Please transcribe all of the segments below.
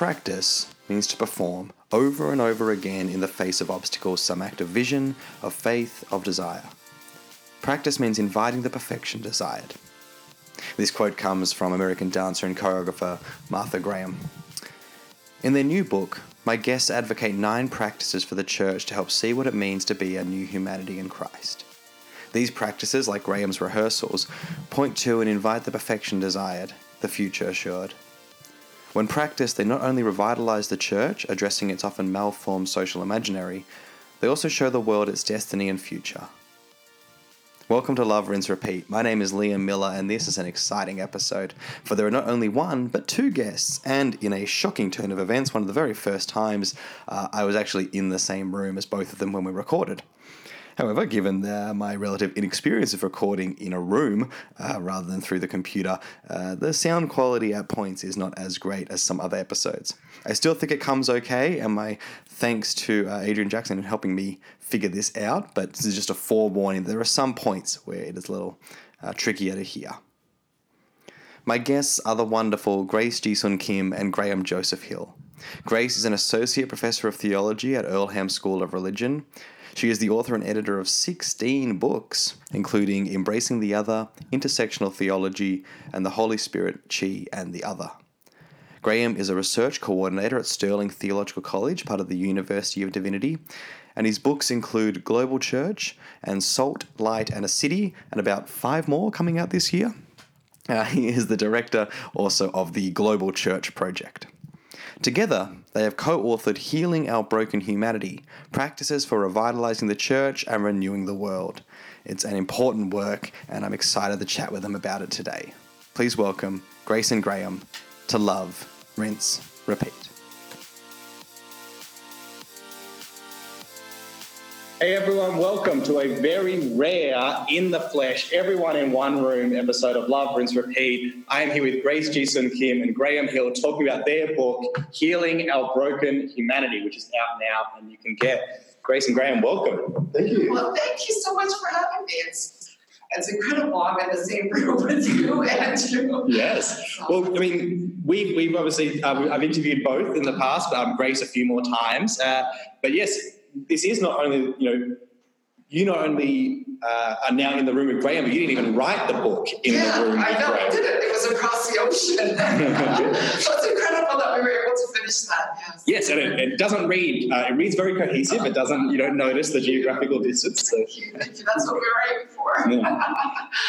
practice means to perform over and over again in the face of obstacles some act of vision, of faith, of desire. Practice means inviting the perfection desired. This quote comes from American dancer and choreographer Martha Graham. In their new book, my guests advocate nine practices for the church to help see what it means to be a new humanity in Christ. These practices, like Graham's rehearsals, point to and invite the perfection desired, the future assured. When practiced, they not only revitalize the church, addressing its often malformed social imaginary, they also show the world its destiny and future. Welcome to Love, Rinse, Repeat. My name is Liam Miller, and this is an exciting episode, for there are not only one, but two guests, and in a shocking turn of events, one of the very first times uh, I was actually in the same room as both of them when we recorded. However, given uh, my relative inexperience of recording in a room uh, rather than through the computer, uh, the sound quality at points is not as great as some other episodes. I still think it comes okay, and my thanks to uh, Adrian Jackson in helping me figure this out, but this is just a forewarning. There are some points where it is a little uh, trickier to hear. My guests are the wonderful Grace Ji-sun Kim and Graham Joseph Hill. Grace is an associate professor of theology at Earlham School of Religion. She is the author and editor of 16 books, including Embracing the Other, Intersectional Theology, and The Holy Spirit, Chi, and the Other. Graham is a research coordinator at Stirling Theological College, part of the University of Divinity, and his books include Global Church and Salt, Light, and a City, and about five more coming out this year. Uh, he is the director also of the Global Church Project. Together, they have co authored Healing Our Broken Humanity Practices for Revitalizing the Church and Renewing the World. It's an important work, and I'm excited to chat with them about it today. Please welcome Grace and Graham to Love, Rinse, Repeat. Hey everyone, welcome to a very rare in the flesh, everyone in one room episode of Love, Rinse, Repeat. I am here with Grace Ji-sun Kim and Graham Hill talking about their book, Healing Our Broken Humanity, which is out now and you can get. Grace and Graham, welcome. Thank you. Well, thank you so much for having me. It's, it's incredible. I'm in the same room with you, Andrew. Yes. Well, I mean, we've, we've obviously, uh, I've interviewed both in the past, um, Grace a few more times. Uh, but yes, this is not only, you know, you not only uh, are now in the room with Graham, but you didn't even write the book in yeah, the room with I know. I Graham. did it. It was across the ocean. so it's incredible that we were able to finish that. Yes. Yes, and it, it doesn't read. Uh, it reads very cohesive. It doesn't. You don't notice the geographical distance. So. Thank you. Thank you. That's what we were aiming for. Yeah.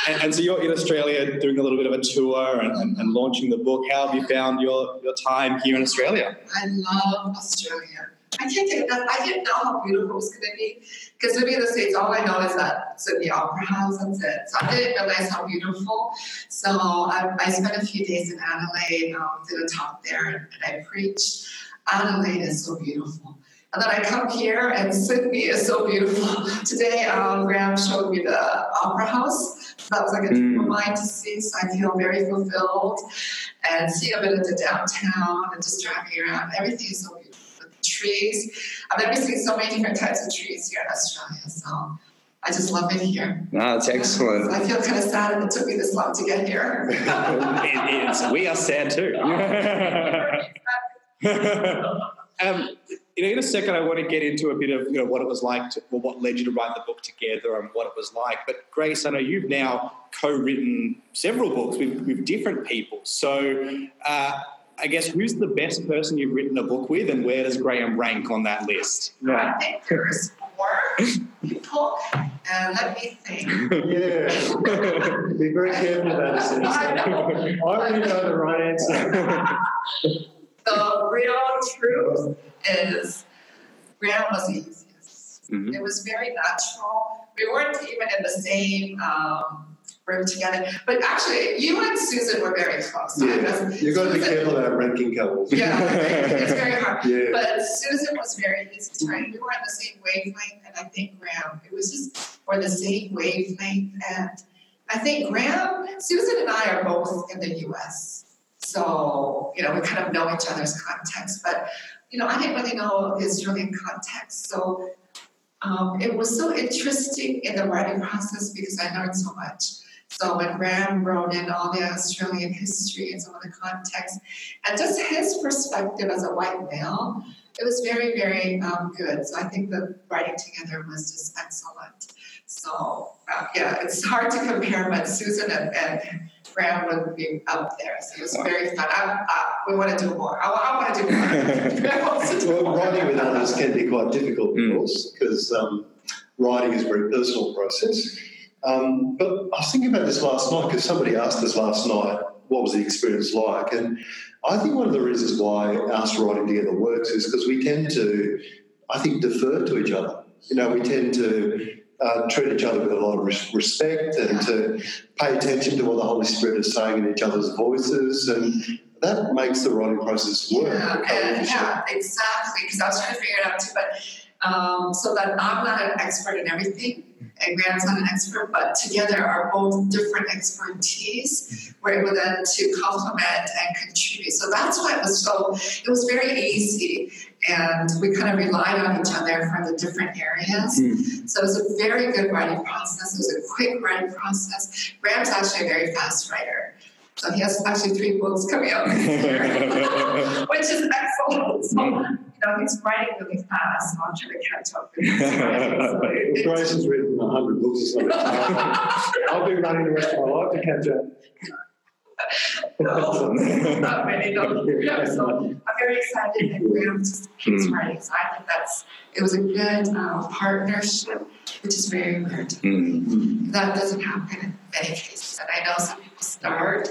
And, and so you're in Australia doing a little bit of a tour and, and, and launching the book. How have you found your, your time here in Australia? I love Australia. I can't get. I didn't know how beautiful it was going to be because living in the States, all I know is that Sydney Opera House, that's it. So I didn't realize how beautiful. So I, I spent a few days in Adelaide, um, did a talk there, and, and I preached. Adelaide is so beautiful. And then I come here, and Sydney is so beautiful. Today, um, Graham showed me the Opera House. That was like a dream of mine to see. So I feel very fulfilled and see a bit of the downtown and just driving around. Everything is so trees. I've never seen so many different types of trees here in Australia. So I just love it here. No, it's excellent. I feel kind of sad that it took me this long to get here. it is. We are sad too. um, you know, in a second, I want to get into a bit of you know what it was like, to, well, what led you to write the book together, and what it was like. But Grace, I know you've now co-written several books with, with different people. So, uh, I guess who's the best person you've written a book with, and where does Graham rank on that list? I think there's four people, and let me think. Yeah. Be very careful about this. Denise. I I already know the right answer. The real truth is Graham was the easiest. Mhm. It was very natural. We weren't even in the same um, room together. But actually, you and Susan were very close. Yeah. You've got to be careful about ranking couples. Yeah, it's very hard. Yeah. But Susan was very easy to write. We were on the same wavelength, and I think Graham, it was just we're the same wavelength. And I think Graham, Susan and I are both in the US. So, you know, we kind of know each other's context, but, you know, I didn't really know Israeli context. So um, it was so interesting in the writing process because I learned so much. So when Graham wrote in all the Australian history and some of the context, and just his perspective as a white male, it was very, very um, good. So I think the writing together was just excellent. So uh, yeah, it's hard to compare, but Susan and, and Graham would be up there. So it was very fun. I, I, we want to do more. I, I want to do more. well, writing with others can be quite difficult, of Mm. course, because um, writing is a very personal process. Um, but I was thinking about this last night because somebody asked us last night what was the experience like, and I think one of the reasons why us writing together works is because we tend to, I think, defer to each other. You know, we tend to uh, treat each other with a lot of res- respect and to pay attention to what the Holy Spirit is saying in each other's voices, and that makes the writing process work. Yeah, and, yeah, exactly. Because I was trying to figure it out too, but um, so that I'm not an expert in everything, and Graham's not an expert, but together are both different expertise. We're able then to complement and contribute. So that's why it was so. It was very easy, and we kind of relied on each other from the different areas. So it was a very good writing process. It was a quick writing process. Graham's actually a very fast writer. So he has actually three books coming out which is excellent. So, you know, he's writing really fast, so I'm trying to catch up with his writing. So it- Grace has written 100 books or something. I'll be running the rest of my life to catch up. No, not many, no. Yeah, so I'm very excited that Graham just keeps Mm. writing. So I think that's, it was a good uh, partnership, which is very rare to Mm. that doesn't happen in many cases. And I know some people start,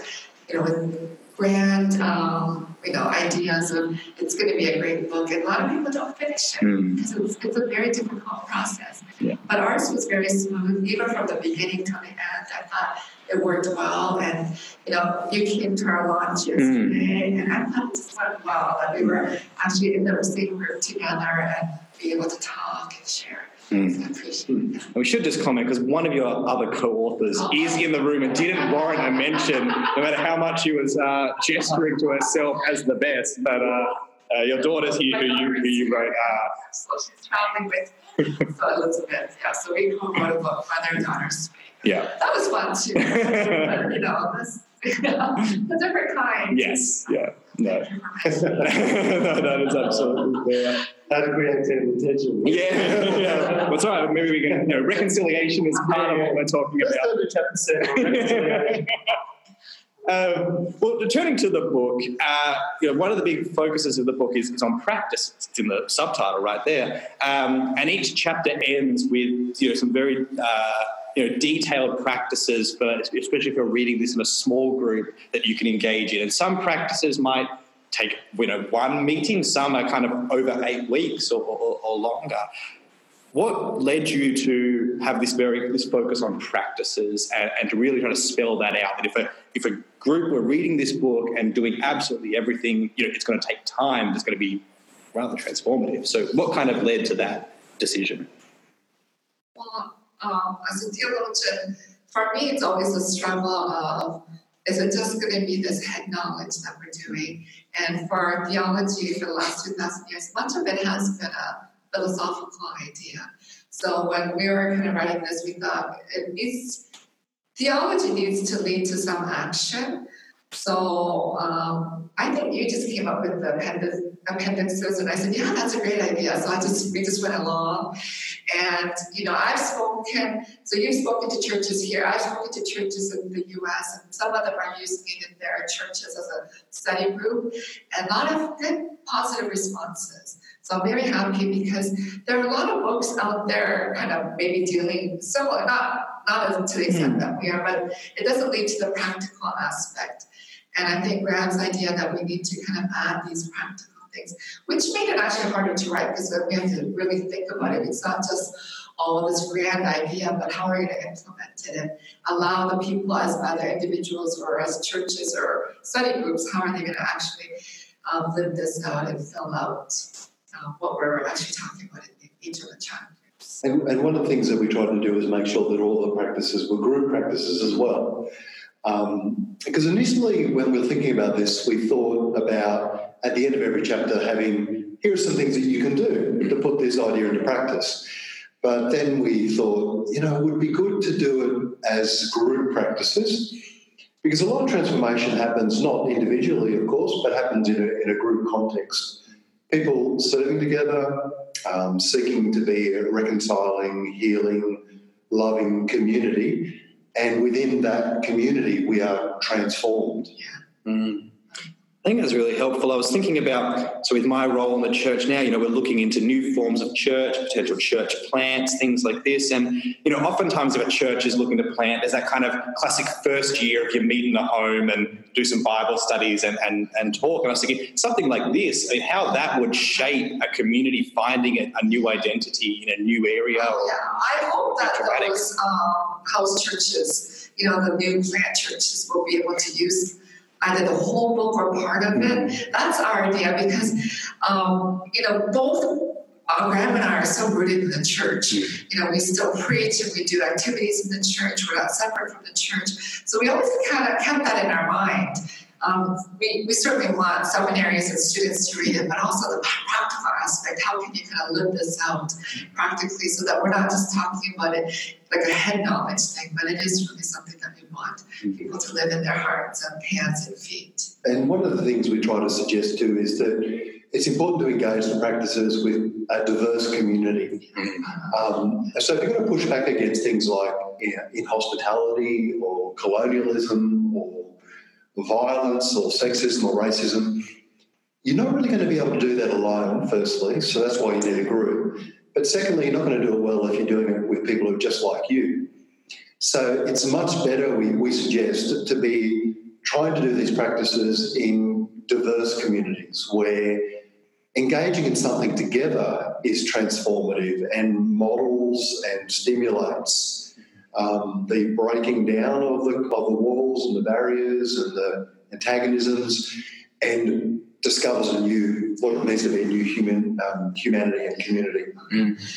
you know, with grand, um, you know, ideas of it's going to be a great book, and a lot of people don't finish it Mm. because it's, it's a very difficult process. Yeah. But ours was very smooth, even from the beginning to the end. I thought it worked well, and you know, you came to our launch yesterday, and I thought it just went well. That we were actually in the same room together and be able to talk and share. Mm. I appreciate that. And we should just comment because one of your other co-authors is in the room and didn't warrant a mention, no matter how much she was uh, gesturing to herself as the best. But uh, uh, your daughter's here, who you who you wrote. Uh, So she's traveling with so Elizabeth. Yeah, so we co-wrote a book, Mother and Daughter yeah. That was fun too. but, you know, this a different kind. Yes. Yeah. No. no, that is absolutely fair. How to create tension. Yeah. yeah. Well, right. Maybe we can. You know, reconciliation is part of what we're talking about. go to chapter seven. Um, well, turning to the book, uh, you know, one of the big focuses of the book is, is on practice. It's in the subtitle right there, um, and each chapter ends with you know some very uh, you know detailed practices for, especially if you're reading this in a small group that you can engage in. And some practices might take you know one meeting, some are kind of over eight weeks or, or, or longer. What led you to have this very this focus on practices and, and to really try to spell that out? That if a if a group were reading this book and doing absolutely everything, you know, it's going to take time. It's going to be rather transformative. So, what kind of led to that decision? Um, as a theologian, for me, it's always a struggle of is it just going to be this head knowledge that we're doing? And for theology for the last 2,000 years, much of it has been a philosophical idea. So when we were kind of writing this, we thought it needs, theology needs to lead to some action. So um, I think you just came up with the appendixes, and I said, "Yeah, that's a great idea." So I just we just went along, and you know, I've spoken. So you've spoken to churches here. I've spoken to churches in the U.S. and some of them are using it in their churches as a study group, and a lot of good positive responses. So I'm very happy because there are a lot of books out there, kind of maybe dealing similar, not not to the extent hmm. that we are, but it doesn't lead to the practical aspect. And I think Graham's idea that we need to kind of add these practical things, which made it actually harder to write because we have to really think about it. It's not just oh this grand idea, but how are you going to implement it and allow the people as either individuals or as churches or study groups, how are they going to actually um, live this out and fill out uh, what we're actually talking about in each of the chapters. And, and one of the things that we tried to do is make sure that all the practices were group practices as well. Um, because initially, when we were thinking about this, we thought about at the end of every chapter having here are some things that you can do to put this idea into practice. But then we thought, you know, it would be good to do it as group practices because a lot of transformation happens not individually, of course, but happens in a, in a group context. People serving together, um, seeking to be a reconciling, healing, loving community. And within that community, we are transformed. Mm. I think that's really helpful. I was thinking about, so with my role in the church now, you know, we're looking into new forms of church, potential church plants, things like this. And, you know, oftentimes if a church is looking to plant, there's that kind of classic first year if you meet in a home and do some Bible studies and, and, and talk. And I was thinking, something like this, I mean, how that would shape a community finding a, a new identity in a new area. yeah, I hope that those um, house churches, you know, the new plant churches will be able to use either the whole book or part of it. That's our idea because, um, you know, both uh, Graham and I are so rooted in the church. You know, we still preach and we do activities in the church. We're not separate from the church. So we always kind of kept that in our mind. Um, we, we certainly want seminaries and students to read it, but also the practical aspect. How can you kind of live this out practically so that we're not just talking about it like a head knowledge thing, but it is really something that we want people to live in their hearts and hands and feet. And one of the things we try to suggest too is that it's important to engage the practices with a diverse community. Um, so if you're going to push back against things like you know, inhospitality or colonialism violence or sexism or racism, you're not really going to be able to do that alone, firstly. So that's why you need a group. But secondly, you're not going to do it well if you're doing it with people who are just like you. So it's much better, we, we suggest, to be trying to do these practices in diverse communities where engaging in something together is transformative and models and stimulates um, the breaking down of the, of the walls and the barriers and the antagonisms and discovers a new what it means to be a new human um, humanity and community.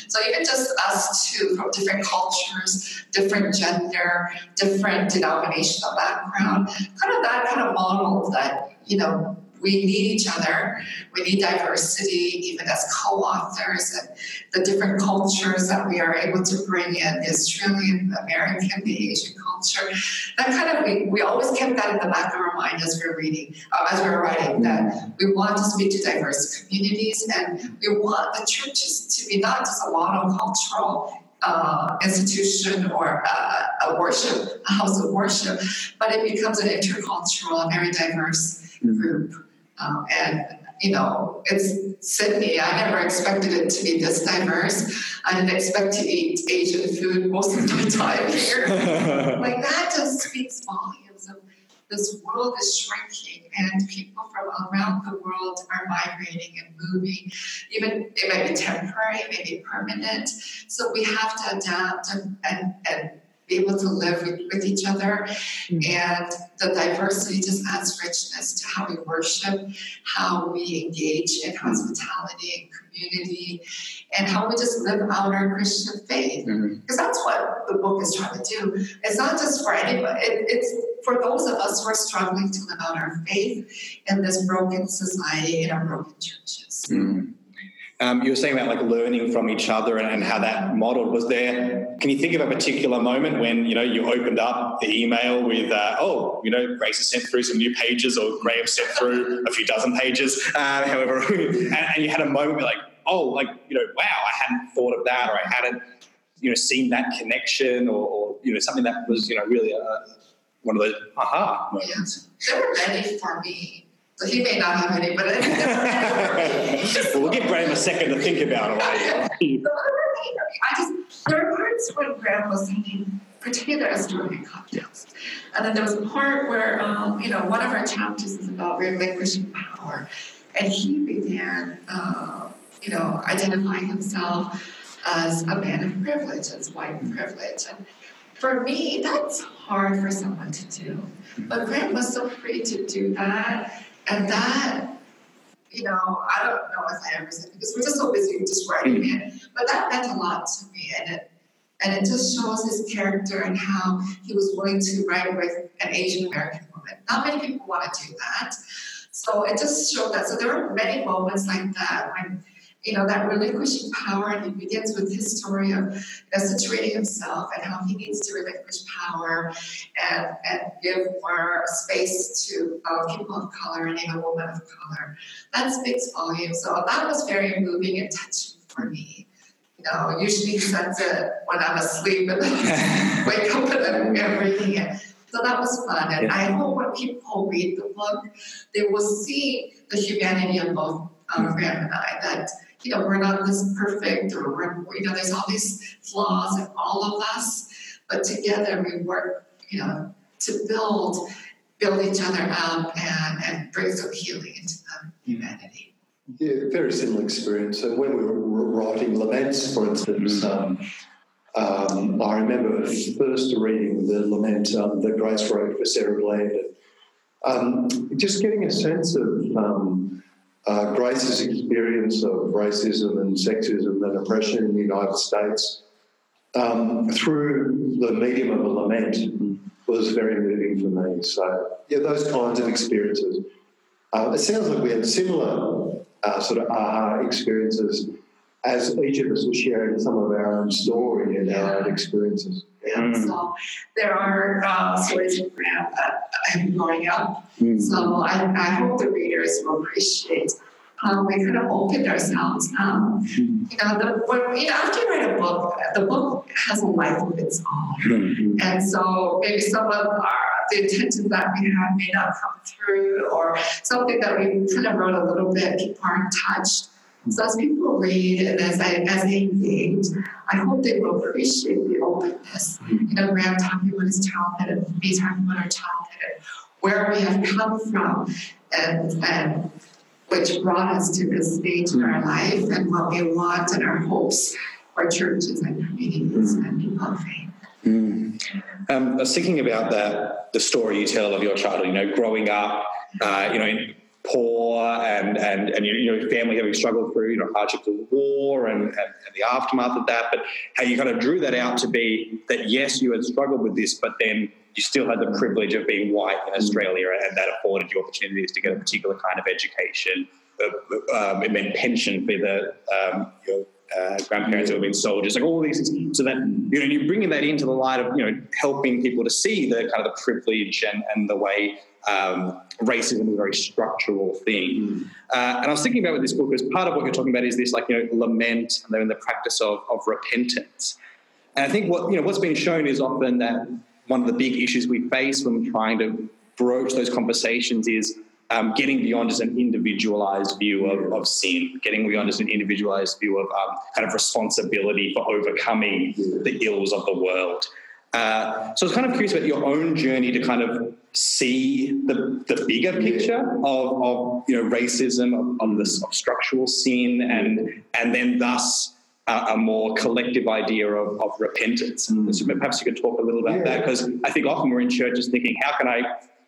So even just us two from different cultures, different gender, different denominational background, kind of that kind of model that you know we need each other. We need diversity, even as co-authors, and the different cultures that we are able to bring in, the Australian, the American, the Asian culture. That kind of we, we always kept that in the back of our mind as we're reading, uh, as we're writing, that we want to speak to diverse communities and we want the churches to be not just a monocultural uh, institution or uh, a worship, a house of worship, but it becomes an intercultural, a very diverse group. Um, and you know, it's Sydney. I never expected it to be this diverse. I didn't expect to eat Asian food most of my time here. like that just speaks volumes of this world is shrinking and people from around the world are migrating and moving. Even it may be temporary, it may be permanent. So we have to adapt and, and, and able to live with, with each other. Hmm. And the diversity just adds richness to how we worship, how we engage in hmm. hospitality and community, and how we just live out our Christian faith. Hmm. Because that's what the book is trying to do. It's not just for anybody, it, it's for those of us who are struggling to live out our faith in this broken society, in our broken churches. Um, you were saying about like learning from each other and, and how that model was there. Can you think of a particular moment when you know you opened up the email with, uh, oh, you know, Grace has sent through some new pages, or Graham sent through a few dozen pages, uh, however, and, and you had a moment where like, oh, like you know, wow, I hadn't thought of that, or I hadn't, you know, seen that connection, or, or you know, something that was you know really a, one of those aha moments. There were many for me. So he may not have any, but I think there were many for me. well, we'll give Graham a second to think about it. I just there were parts when Graham was singing, particularly as during cocktails, and then there was a part where um, you know one of our chapters is about relinquishing power, and he began uh, you know identifying himself as a man of privilege, as white privilege, and for me that's hard for someone to do, but Graham was so free to do that, and that you know, I don't know if I ever said because we're just so busy just writing mm-hmm. it. But that meant a lot to me, and it and it just shows his character and how he was willing to write with an Asian American woman. Not many people want to do that, so it just showed that. So there were many moments like that when you know, that relinquishing power, and he begins with his story of you know, situating himself and how he needs to relinquish power and, and give more space to uh, people of color and even women of color. That speaks volumes. So that was very moving and touching for me. You know, usually he sends it when I'm asleep and then wake up and I'm reading it. So that was fun. And I hope when people read the book, they will see the humanity of both um, Graham and I, that you know, we're not this perfect or we're, you know, there's all these flaws in all of us, but together we work, you know, to build, build each other up and, and bring some healing into the humanity. Yeah, very similar experience. So when we were writing laments, for instance, um, um, I remember first reading the lament um, that Grace wrote for Sandra Bland, um, just getting a sense of um, uh, Grace's experience of racism and sexism and oppression in the United States um, through the medium of a lament was very moving for me. So, yeah, those kinds of experiences. Uh, it sounds like we had similar uh, sort of aha experiences as each of us was sharing some of our own story and our own experiences. Yeah, mm. so there are uh, stories of Graham that I'm growing up. Mm. So I, I hope the readers will appreciate um, we kind of opened ourselves. Um, mm. You know, the, when, you know, after you write a book, the book has a life of its own, mm-hmm. and so maybe some of our the intentions that we have may not come through, or something that we kind of wrote a little bit, people aren't touched. So as people read and as I as they engage, I hope they will appreciate the openness. You know, Graham talking about his childhood and me talking about our childhood, where we have come from, and and which brought us to this stage in our life and what we want and our hopes for churches and communities and people of faith. Mm. Um, I was thinking about the the story you tell of your childhood. You know, growing up, uh, you know, in poor and and and you family having struggled through you know hardships of war and, and, and, the aftermath of that, but how you kind of drew that out to be that yes, you had struggled with this, but then you still had the privilege of being white in Australia, and that afforded you opportunities to get a particular kind of education. Um, it meant pension for the um, your uh, grandparents who have been soldiers, like all these things. So that you know, you're bringing that into the light of you know helping people to see the kind of the privilege and and the way um, racism is a very structural thing. Mm. Uh, and I was thinking about with this book, because part of what you're talking about is this, like you know, lament and then the practice of, of repentance. And I think what you know what's been shown is often that one of the big issues we face when we're trying to broach those conversations is um, getting beyond just an individualized view of, of, sin, getting beyond just an individualized view of um, kind of responsibility for overcoming the ills of the world. Uh, so I was kind of curious about your own journey to kind of see the, the bigger picture of, of you know racism, on of structural sin, and and then thus a, a more collective idea of, of repentance. And so perhaps you could talk a little about yeah. that because I think often we're in churches thinking, how can I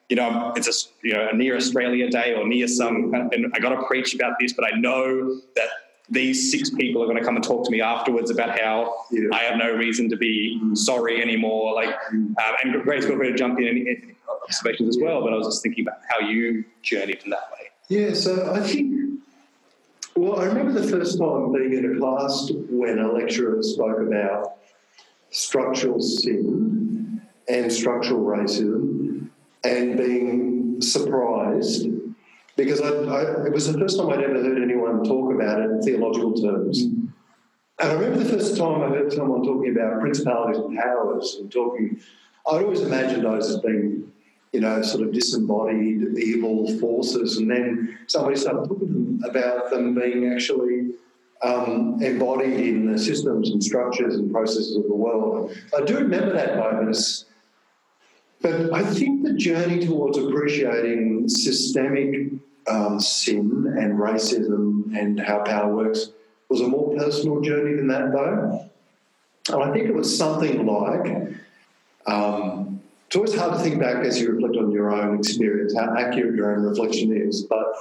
you know, it's a you know a near Australia Day or near some, and I got to preach about this, but I know that these six people are going to come and talk to me afterwards about how yeah. I have no reason to be sorry anymore. Like, um, and Grace, feel free to jump in any observations as well. But I was just thinking about how you journeyed in that way. Yeah, so I think. Well, I remember the first time being in a class when a lecturer spoke about structural sin and structural racism, and being surprised because I, I, it was the first time I'd ever heard anyone talk about it in theological terms. Mm. And I remember the first time I heard someone talking about principalities and powers and talking, I'd always imagined those as being, you know, sort of disembodied evil forces. And then somebody started talking about them being actually um, embodied in the systems and structures and processes of the world. I do remember that moment. But I think the journey towards appreciating systemic um, sin and racism and how power works was a more personal journey than that, though. And I think it was something like um, it's always hard to think back as you reflect on your own experience, how accurate your own reflection is. But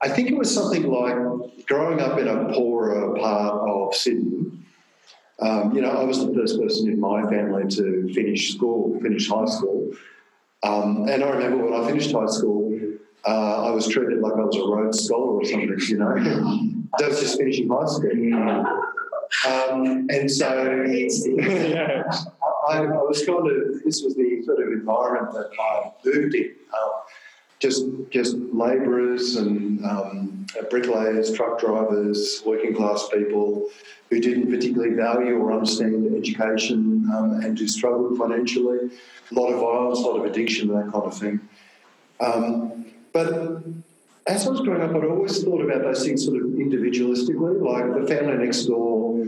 I think it was something like growing up in a poorer part of Sydney. Um, you know, I was the first person in my family to finish school, finish high school. Um, and I remember when I finished high school, uh, I was treated like I was a Rhodes Scholar or something, you know. that was just finishing high school. Um, and so yeah. I, I was kind of, this was the sort of environment that I moved in. Um, just, just labourers and um, bricklayers, truck drivers, working class people who didn't particularly value or understand education um, and who struggled financially. A lot of violence, a lot of addiction, that kind of thing. Um, but as I was growing up, I'd always thought about those things sort of individualistically, like the family next door,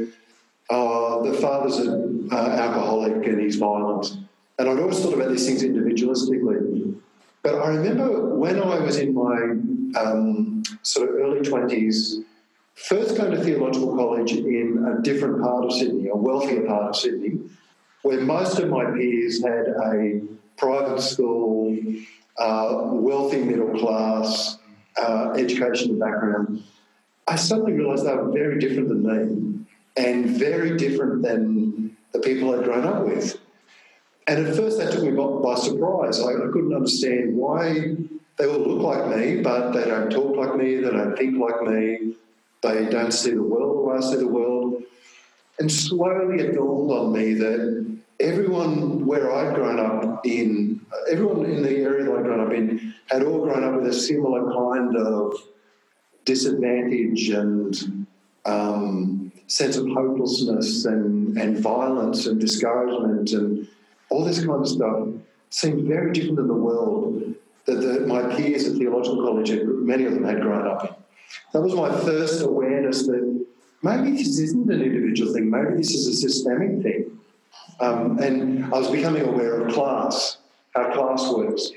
uh, the father's an uh, alcoholic and he's violent. And I'd always thought about these things individualistically. But I remember when I was in my um, sort of early 20s, first going to theological college in a different part of Sydney, a wealthier part of Sydney, where most of my peers had a private school, uh, wealthy middle class, uh, educational background, I suddenly realised they were very different than me and very different than the people I'd grown up with. And at first, that took me by, by surprise. I, I, couldn't understand why they all look like me, but they don't talk like me, they don't think like me, they don't see the world the way I see the world. And slowly it dawned on me that everyone where I'd grown up in, everyone in the area that I'd grown up in, had all grown up with a similar kind of disadvantage and um, sense of hopelessness and, and violence and discouragement and all this kind of stuff seemed very different in the world that the, my peers at theological college, many of them had grown up in. That was my first awareness that maybe this isn't an individual thing, maybe this is a systemic thing. Um, and I was becoming aware of class, how class works.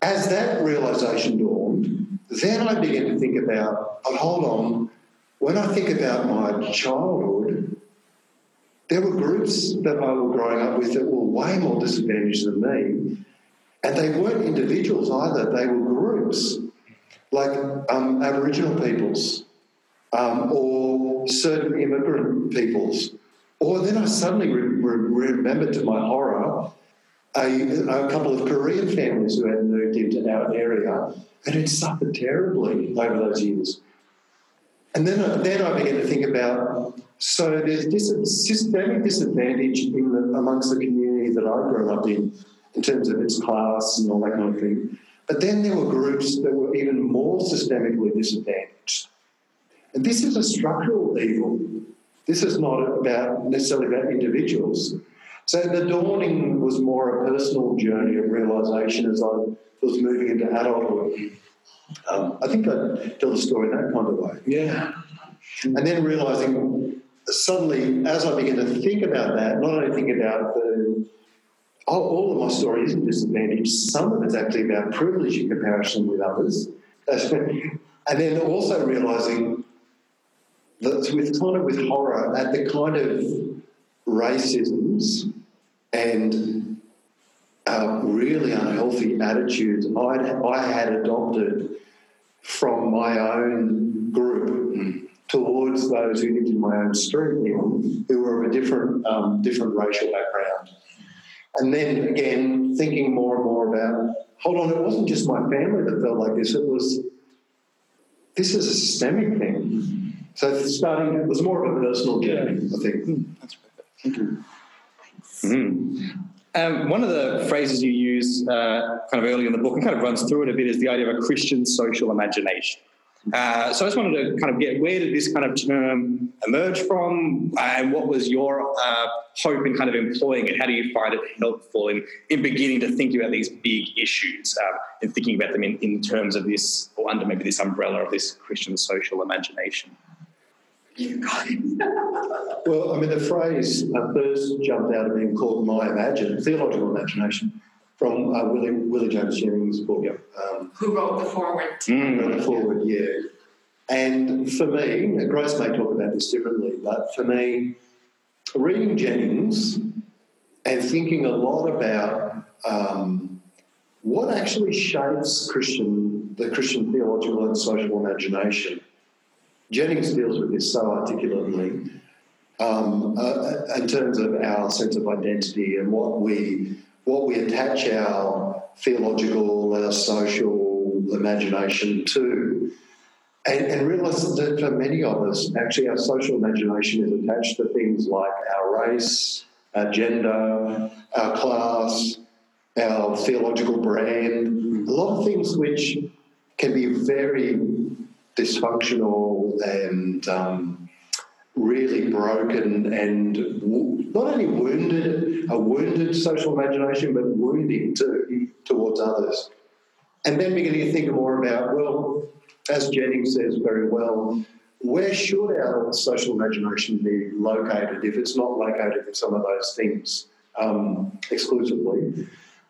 As that realization dawned, then I began to think about, but hold on, when I think about my childhood, there were groups that I was growing up with that were way more disadvantaged than me, and they weren't individuals either, they were groups, like um, Aboriginal peoples um, or certain immigrant peoples or then I suddenly re- re- remembered to my horror a, a, couple of Korean families who had moved into our area and had suffered terribly over those years. And then, then I began to think about so there's this systemic disadvantage in the, amongst the community that I grew up in, in terms of its class and all that kind of thing. But then there were groups that were even more systemically disadvantaged. And this is a structural evil this is not about necessarily about individuals. So the dawning was more a personal journey of realization as I was moving into adulthood. Um, I think I tell the story in that kind of way. Yeah. And then realizing suddenly, as I began to think about that, not only think about the oh, all of my story isn't disadvantage, some of it's actually about privilege in comparison with others. and then also realizing that with kind of with horror at the kind of racisms and uh, really unhealthy attitudes I'd, I had adopted from my own group towards those who lived in my own street, who were of a different um, different racial background. And then again, thinking more and more about, hold on, it wasn't just my family that felt like this. It was this is a systemic thing. So starting, it was more of a personal journey, I think. Mm, that's perfect. Thank you. Mm. Um, one of the phrases you use uh, kind of early in the book and kind of runs through it a bit is the idea of a Christian social imagination. Uh, so I just wanted to kind of get where did this kind of term emerge from, and what was your uh, hope in kind of employing it? How do you find it helpful in, in beginning to think about these big issues um, and thinking about them in, in terms of this, or under maybe this umbrella of this Christian social imagination? well, I mean, the phrase uh, first jumped out of me called my imagine, theological imagination, from uh, Willie, Willie James Jennings' book. Um, Who wrote the foreword? Mm, wrote the foreword, yeah. And for me, Grace may talk about this differently, but for me, reading Jennings and thinking a lot about um, what actually shapes Christian, the Christian theological and social imagination Jennings deals with this so articulately um, uh, in terms of our sense of identity and what we what we attach our theological, our social imagination to. and, and realize that for many of us, actually, our social imagination is attached to things like our race, our gender, our class, our theological brand, a lot of things which can be very dysfunctional and um, really broken and not only wounded, a wounded social imagination, but wounding too towards others. And then beginning to think more about, well, as Jennings says very well, where should our social imagination be located if it's not located in some of those things um, exclusively?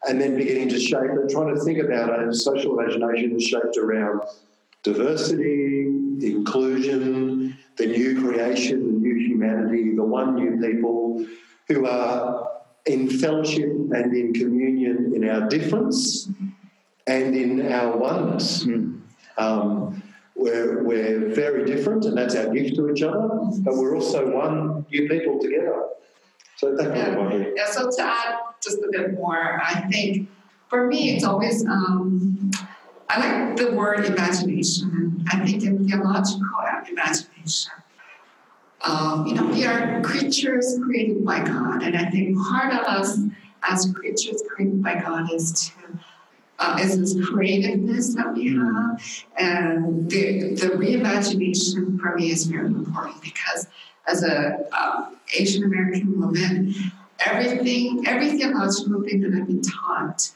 And then beginning to shape and trying to think about a social imagination is shaped around diversity, inclusion, the new creation, the new humanity, the one new people who are in fellowship and in communion in our difference and in our oneness. Um, we're, we're very different, and that's our gift to each other, but we're also one new people together. So that kind of idea. Yeah, so to add just a bit more, I think for me it's always um, I like the word imagination. I think in theological imagination, um, you know, we are creatures created by God, and I think part of us as creatures created by God is to uh, is this creativeness that we have, and the the reimagination for me is very important because as a um, Asian American woman, everything every theological thing that I've been taught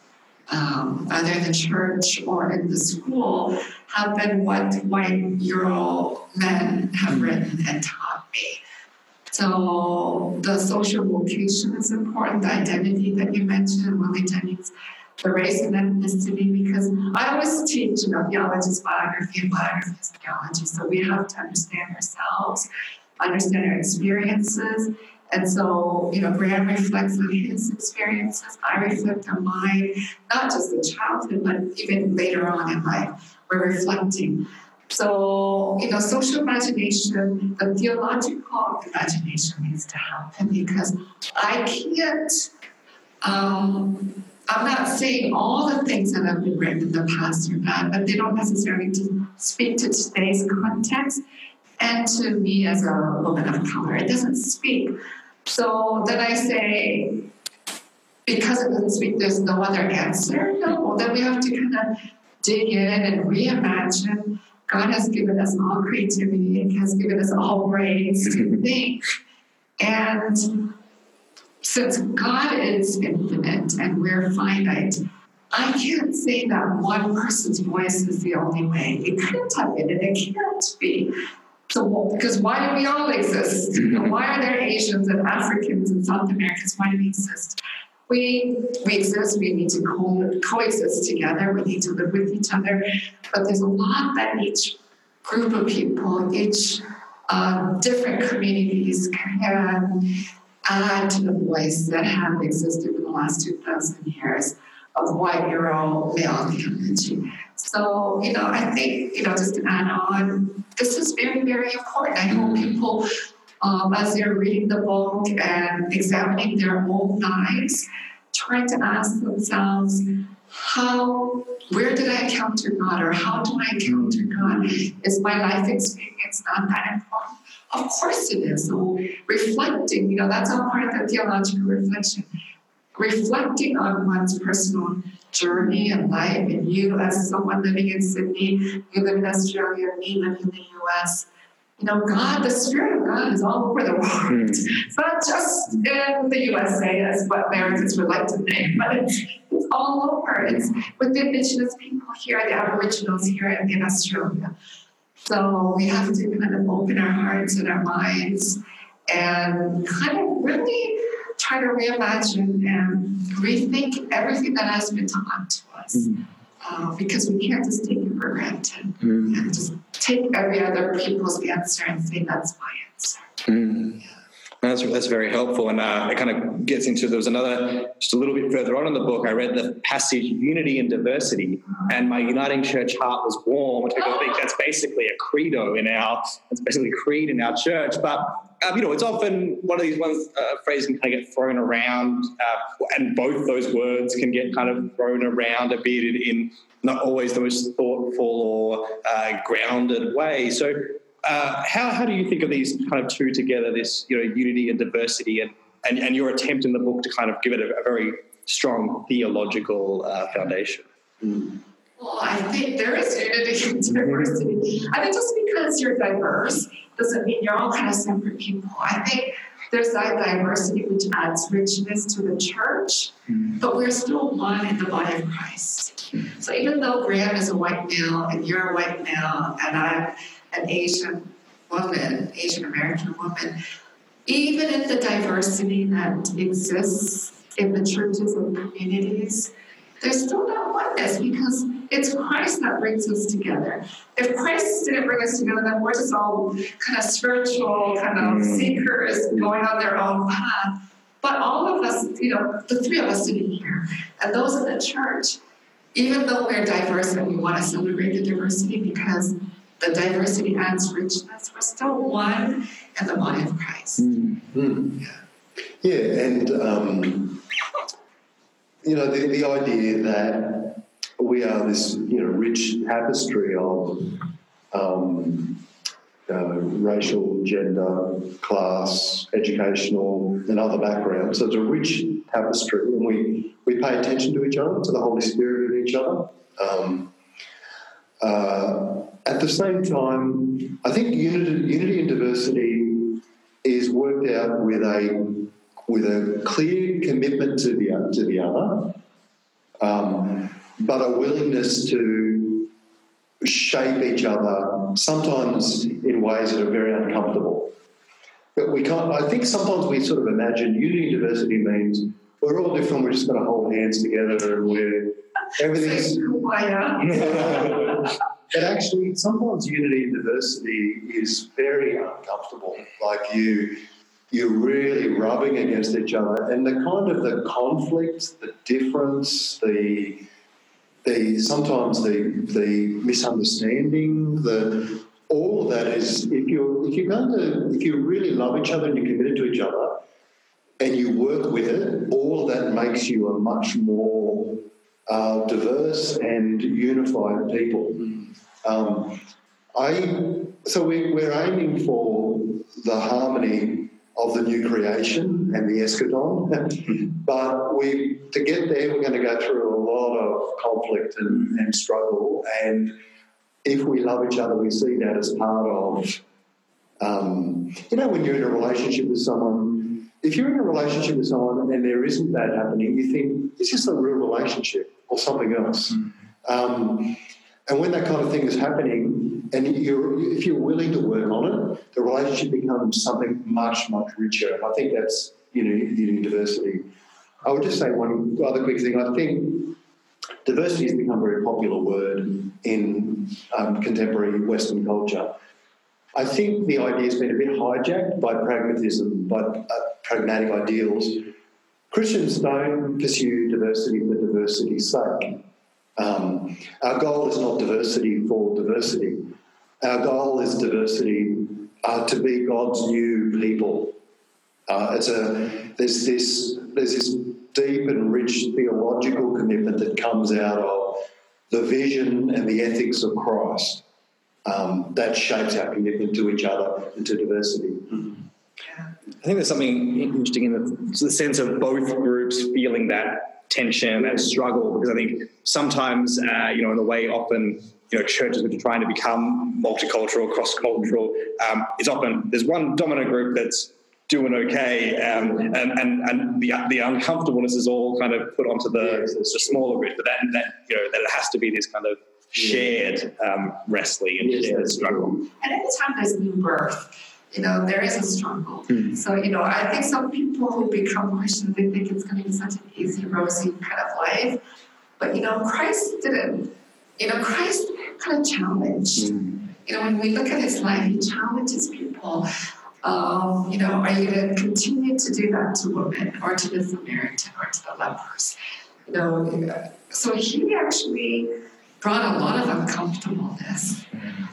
um, either in the church or in the school, have been what white Euro men have written and taught me. So the social vocation is important, the identity that you mentioned, Willie Jennings, the race and ethnicity, because I always teach, you know, theology is biography and biography is theology. So we have to understand ourselves, understand our experiences, and so, you know, Graham reflects on his experiences. I reflect on mine, not just in childhood, but even later on in life. We're reflecting. So, you know, social imagination, the theological imagination needs to happen because I can't, um, I'm not saying all the things that have been written in the past are bad, but they don't necessarily speak to today's context and to me as a woman of color. It doesn't speak. So then I say, because it doesn't speak, there's no other answer. No, then we have to kind of dig in and reimagine. God has given us all creativity and has given us all brains to think. And since God is infinite and we're finite, I can't say that one person's voice is the only way. It can't have been and it can't be. So, because why do we all exist? Why are there Asians and Africans and South Americans? Why do we exist? We, we exist, we need to co- coexist together, we need to live with each other. But there's a lot that each group of people, each uh, different communities can add to the voice that have existed for the last 2,000 years of white Euro male theology. So, you know, I think, you know, just to add on, this is very, very important. I hope people, um, as they're reading the book and examining their own lives, trying to ask themselves, how, where did I encounter God or how do I encounter God? Is my life experience not that important? Of course it is. So reflecting, you know, that's all part of the theological reflection reflecting on one's personal journey and life, and you as someone living in Sydney, you live in Australia, me living in the US. You know, God, the Spirit of God is all over the world. Mm. It's not just in the USA, as what Americans would like to think, but it's, it's all over. It's with the Indigenous people here, the Aboriginals here in, in Australia. So we have to kind of open our hearts and our minds and kind of really try to reimagine and rethink everything that has been taught to us. Mm-hmm. Uh, because we can't just take it for granted mm-hmm. and just take every other people's answer and say that's my answer. Mm-hmm. Yeah. That's, that's very helpful. And uh, it kind of gets into there was another, just a little bit further on in the book, I read the passage Unity and Diversity, and my Uniting Church heart was warm, which I think that's basically a credo in our, it's basically a creed in our church. But um, you know, it's often one of these ones, uh, phrases can kind of get thrown around, uh, and both those words can get kind of thrown around a bit in, in not always the most thoughtful or uh, grounded way. So, uh, how, how do you think of these kind of two together, this, you know, unity and diversity, and, and, and your attempt in the book to kind of give it a, a very strong theological uh, foundation? Mm. Well, I think there is unity and diversity. I think just because you're diverse doesn't mean you're all kind of separate people. I think there's that diversity which adds richness to the church, mm. but we're still one in the body of Christ. So even though Graham is a white male and you're a white male and I'm an Asian woman, Asian American woman, even in the diversity that exists in the churches and communities, there's still not oneness because it's Christ that brings us together. If Christ didn't bring us together, then we're just all kind of spiritual, kind of mm. seekers going on their own path. But all of us, you know, the three of us sitting here, and those in the church, even though we're diverse and we want to celebrate the diversity because the diversity adds richness, we're still one in the body of Christ. Mm-hmm. Yeah. yeah, and um, you know, the, the idea that we are this, you know, rich tapestry of um, uh, racial, gender, class, educational, and other backgrounds. So it's a rich tapestry, and we, we pay attention to each other, to the Holy Spirit in each other. Um, uh, at the same time, I think unity, unity and diversity is worked out with a with a clear commitment to the, to the other, um, but a willingness to shape each other, sometimes in ways that are very uncomfortable. But we can't, I think sometimes we sort of imagine unity and diversity means we're all different, we're just going to hold hands together and we're everything's. but actually, sometimes unity and diversity is very uncomfortable. Like you, you're really rubbing against each other, and the kind of the conflict, the difference, the the sometimes the the misunderstanding, the all of that is if you're if you're going to if you really love each other and you're committed to each other and you work with it, all that makes you a much more uh, diverse and unified people. Um, I so we, we're aiming for the harmony of the new creation and the eschaton. but we to get there, we're going to go through a lot of conflict and, and struggle. And if we love each other, we see that as part of, um, you know, when you're in a relationship with someone. If you're in a relationship with someone and there isn't that happening, you think, is this a real relationship or something else? Mm. Um, and when that kind of thing is happening, and if you're willing to work on it, the relationship becomes something much, much richer. And I think that's you know, unity diversity. I would just say one other quick thing. I think diversity has become a very popular word in um, contemporary Western culture. I think the idea has been a bit hijacked by pragmatism, by uh, pragmatic ideals. Christians don't pursue diversity for diversity's sake. Um, our goal is not diversity for diversity. Our goal is diversity uh, to be God's new people. Uh, it's a there's this there's this deep and rich theological commitment that comes out of the vision and the ethics of Christ um, that shapes our commitment to each other and to diversity. Mm-hmm. I think there's something interesting in the, the sense of both groups feeling that tension and struggle because I think sometimes, uh, you know, in the way often, you know, churches which are trying to become multicultural, cross-cultural, um, is often there's one dominant group that's doing okay, um, and, and, and the, the uncomfortableness is all kind of put onto the, the smaller group, but that, that, you know, that it has to be this kind of shared um, wrestling and shared struggle. And anytime there's new birth, you know, there is a struggle. Mm-hmm. So, you know, I think some people who become Christians, they think it's going to be such an easy, rosy kind of life. But, you know, Christ didn't, you know, Christ kind of challenged. Mm-hmm. You know, when we look at his life, he challenges people. Um, you know, are you going to continue to do that to women or to the Samaritan or to the lepers? You know, so he actually brought a lot of uncomfortableness.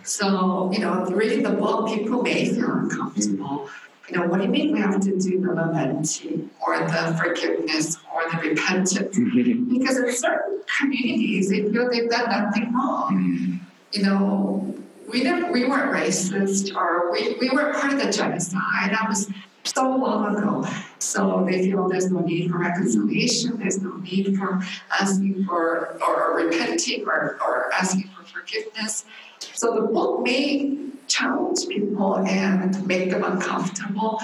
So, you know, reading the book, people may feel uncomfortable. You know, what do you mean we have to do the lamenting or the forgiveness or the repentance? because in certain communities, they feel they've done nothing wrong. You know, we never, we weren't racist or we, we weren't part of the genocide. That was so long ago. So they feel there's no need for reconciliation, there's no need for asking for or repenting or, or asking for forgiveness. So the book may challenge people and make them uncomfortable.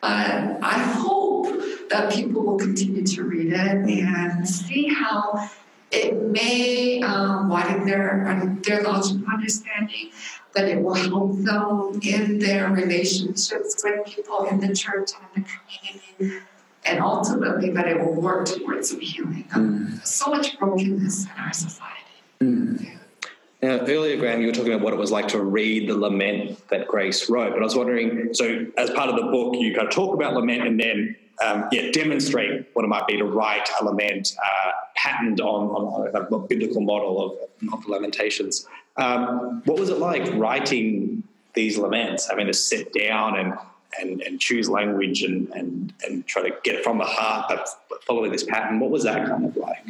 But I hope that people will continue to read it and see how it may um, widen their theological understanding, that it will help them in their relationships with people in the church and in the community, and ultimately that it will work towards some healing. Mm. So much brokenness in our society. Mm. Now, earlier, Graham, you were talking about what it was like to read the lament that Grace wrote, but I was wondering so, as part of the book, you kind of talk about lament and then um, yeah, demonstrate what it might be to write a lament uh, patterned on, on, a biblical model of, of Lamentations. Um, what was it like writing these laments, having to sit down and and, and choose language and, and, and try to get it from the heart, but following this pattern? What was that kind of like?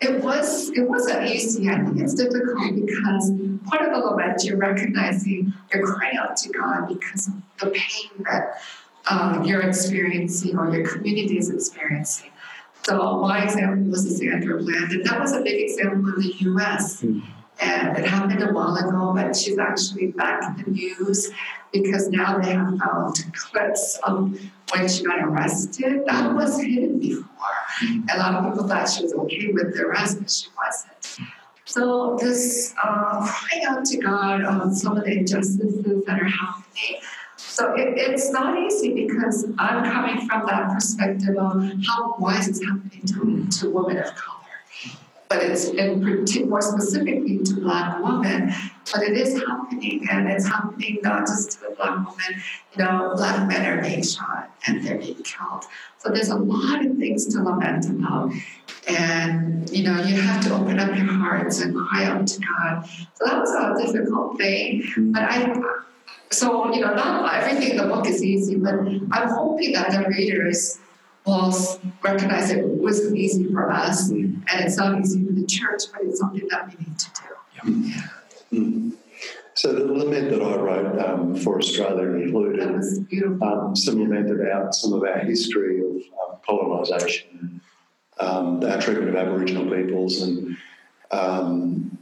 It was it wasn't easy. I think it's difficult because part of the lament you're recognizing you're crying out to God because of the pain that um, you're experiencing or your community is experiencing. So my example was the Sandra Bland, and that was a big example in the U.S. Mm. And it happened a while ago, but she's actually back in the news because now they have found clips of when she got arrested. That was hidden before. Mm. A lot of people thought she was okay with the arrest, but she wasn't. So this uh, crying out to God on some of the injustices that are happening so it, it's not easy because I'm coming from that perspective of how why is this happening to, to women of color? But it's in more specifically to black women, but it is happening, and it's happening not just to the black women. You know, black men are being shot and they're being killed. So there's a lot of things to lament about, and you know, you have to open up your hearts and cry out to God. So that was a difficult thing, mm-hmm. but I so, you know, not everything in the book is easy, but I'm hoping that the readers will recognize it wasn't easy for us, mm. and it's not easy for the church, but it's something that we need to do. Yeah. Mm. So the lament that I wrote um, for Australia included um, some lament about some of our history of um, colonisation, um, our treatment of Aboriginal peoples, and um,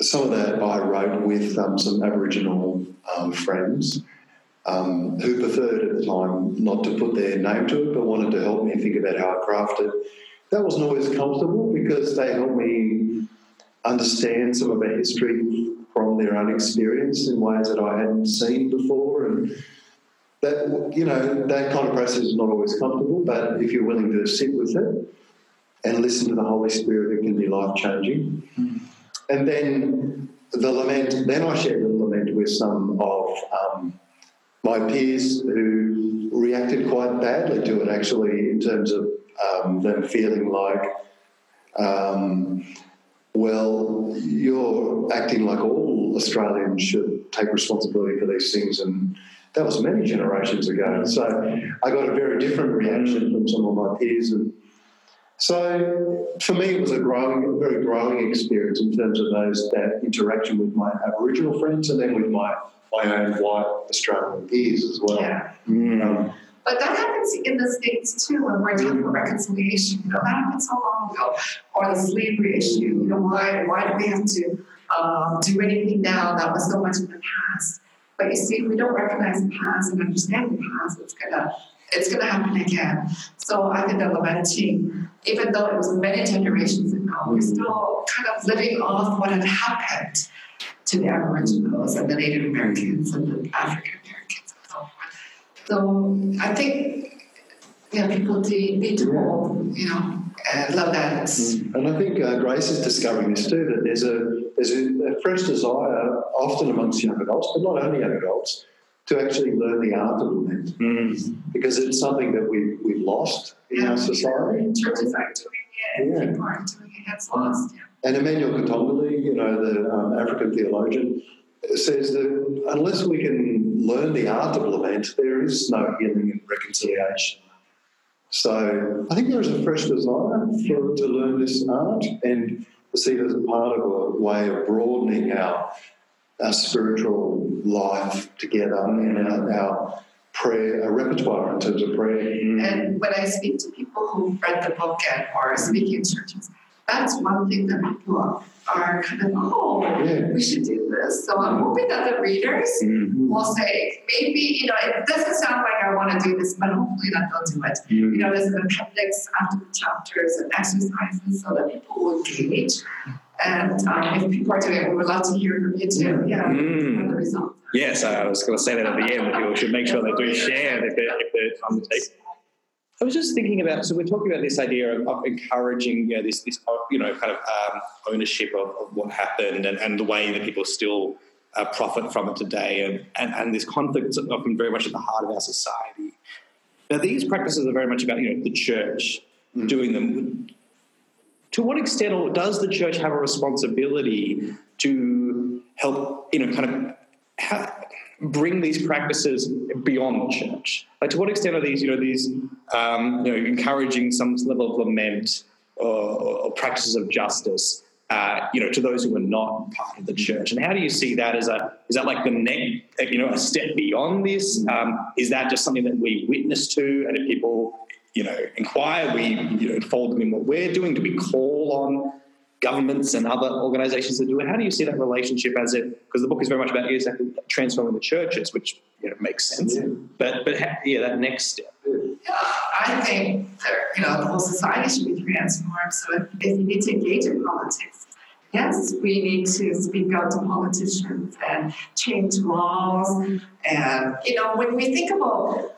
some of that I wrote with um, some Aboriginal um, friends um, who preferred at the time not to put their name to it, but wanted to help me think about how I craft it. That wasn't always comfortable because they helped me understand some of our history from their own experience in ways that I hadn't seen before. And that, you know, that kind of process is not always comfortable, but if you're willing to sit with it and listen to the Holy Spirit, it can be life changing. Mm. And then the lament, then I shared the lament with some of um, my peers who reacted quite badly to it, actually, in terms of um, them feeling like, um, well, you're acting like all Australians should take responsibility for these things. And that was many generations ago. So I got a very different reaction from some of my peers. And so for me, it was a growing, a very growing experience in terms of those that interaction with my Aboriginal friends and then with my my own white Australian peers as well. Yeah. Mm. Um, but that happens in the States too when we're talking about reconciliation. You know, that happened so long ago. Or the slavery issue. You know, why why do we have to um, do anything now that was so much in the past? But you see, if we don't recognize the past and understand the past, it's gonna it's going to happen again. So I think the lamenting, even though it was many generations ago, we're still kind of living off what had happened to the Aboriginals and the Native Americans and the African Americans and so forth. So I think yeah, people do, need to hold, you know, and love that. Mm. And I think uh, Grace is discovering this too, that there's a there's a, a fresh desire often amongst young adults, but not only young adults, to actually learn the art of lament mm. because it's something that we, we've lost in yeah. our society. Churches aren't doing it, yeah. people aren't doing it, it's lost. Yeah. And Emmanuel Katongole, you know, the um, African theologian, says that unless we can learn the art of lament, there is no healing and reconciliation. So I think there is a fresh desire for to learn this art and see it as a part of a way of broadening our our spiritual life together and our, our prayer, a repertoire in terms of prayer. And when I speak to people who've read the book and or speak in churches, that's one thing that people are kind of, oh, Yeah. we should do this. So I'm hoping that the readers Mm. will say, maybe, you know, it doesn't sound like I want to do this, but hopefully that they'll do it. Mm. You know, there's an appendix after the chapters and exercises so that people will engage. And um, if people are doing it, we would love to hear from you too. Yeah, Mm. the results. Yes, I was going to say that at the end. People should make sure they do share if they're, if they're undertaking. I was just thinking about. So we're talking about this idea of, of encouraging, you know, this, this, you know, kind of um, ownership of, of what happened and, and the way that people still uh, profit from it today, and, and and this conflict is often very much at the heart of our society. Now, these practices are very much about, you know, the church doing them. To what extent, or does the church have a responsibility to help, you know, kind of bring these practices beyond the church? Like, to what extent are these, you know, these, um, you know, encouraging some level of lament or, or practices of justice, uh, you know, to those who are not part of the church? And how do you see that as a, is that like the next, you know, a step beyond this? Um, is that just something that we witness to, and if people, you know, inquire, we, you know, fold them in what we're doing? Do we call on governments and other organizations to do it. How do you see that relationship as it? Because the book is very much about exactly transforming the churches, which you know makes sense. Yeah. But but yeah, that next step. Yeah, I think that, you know the whole society should be transformed. So if, if you need to engage in politics, yes, we need to speak out to politicians and change laws. And you know when we think about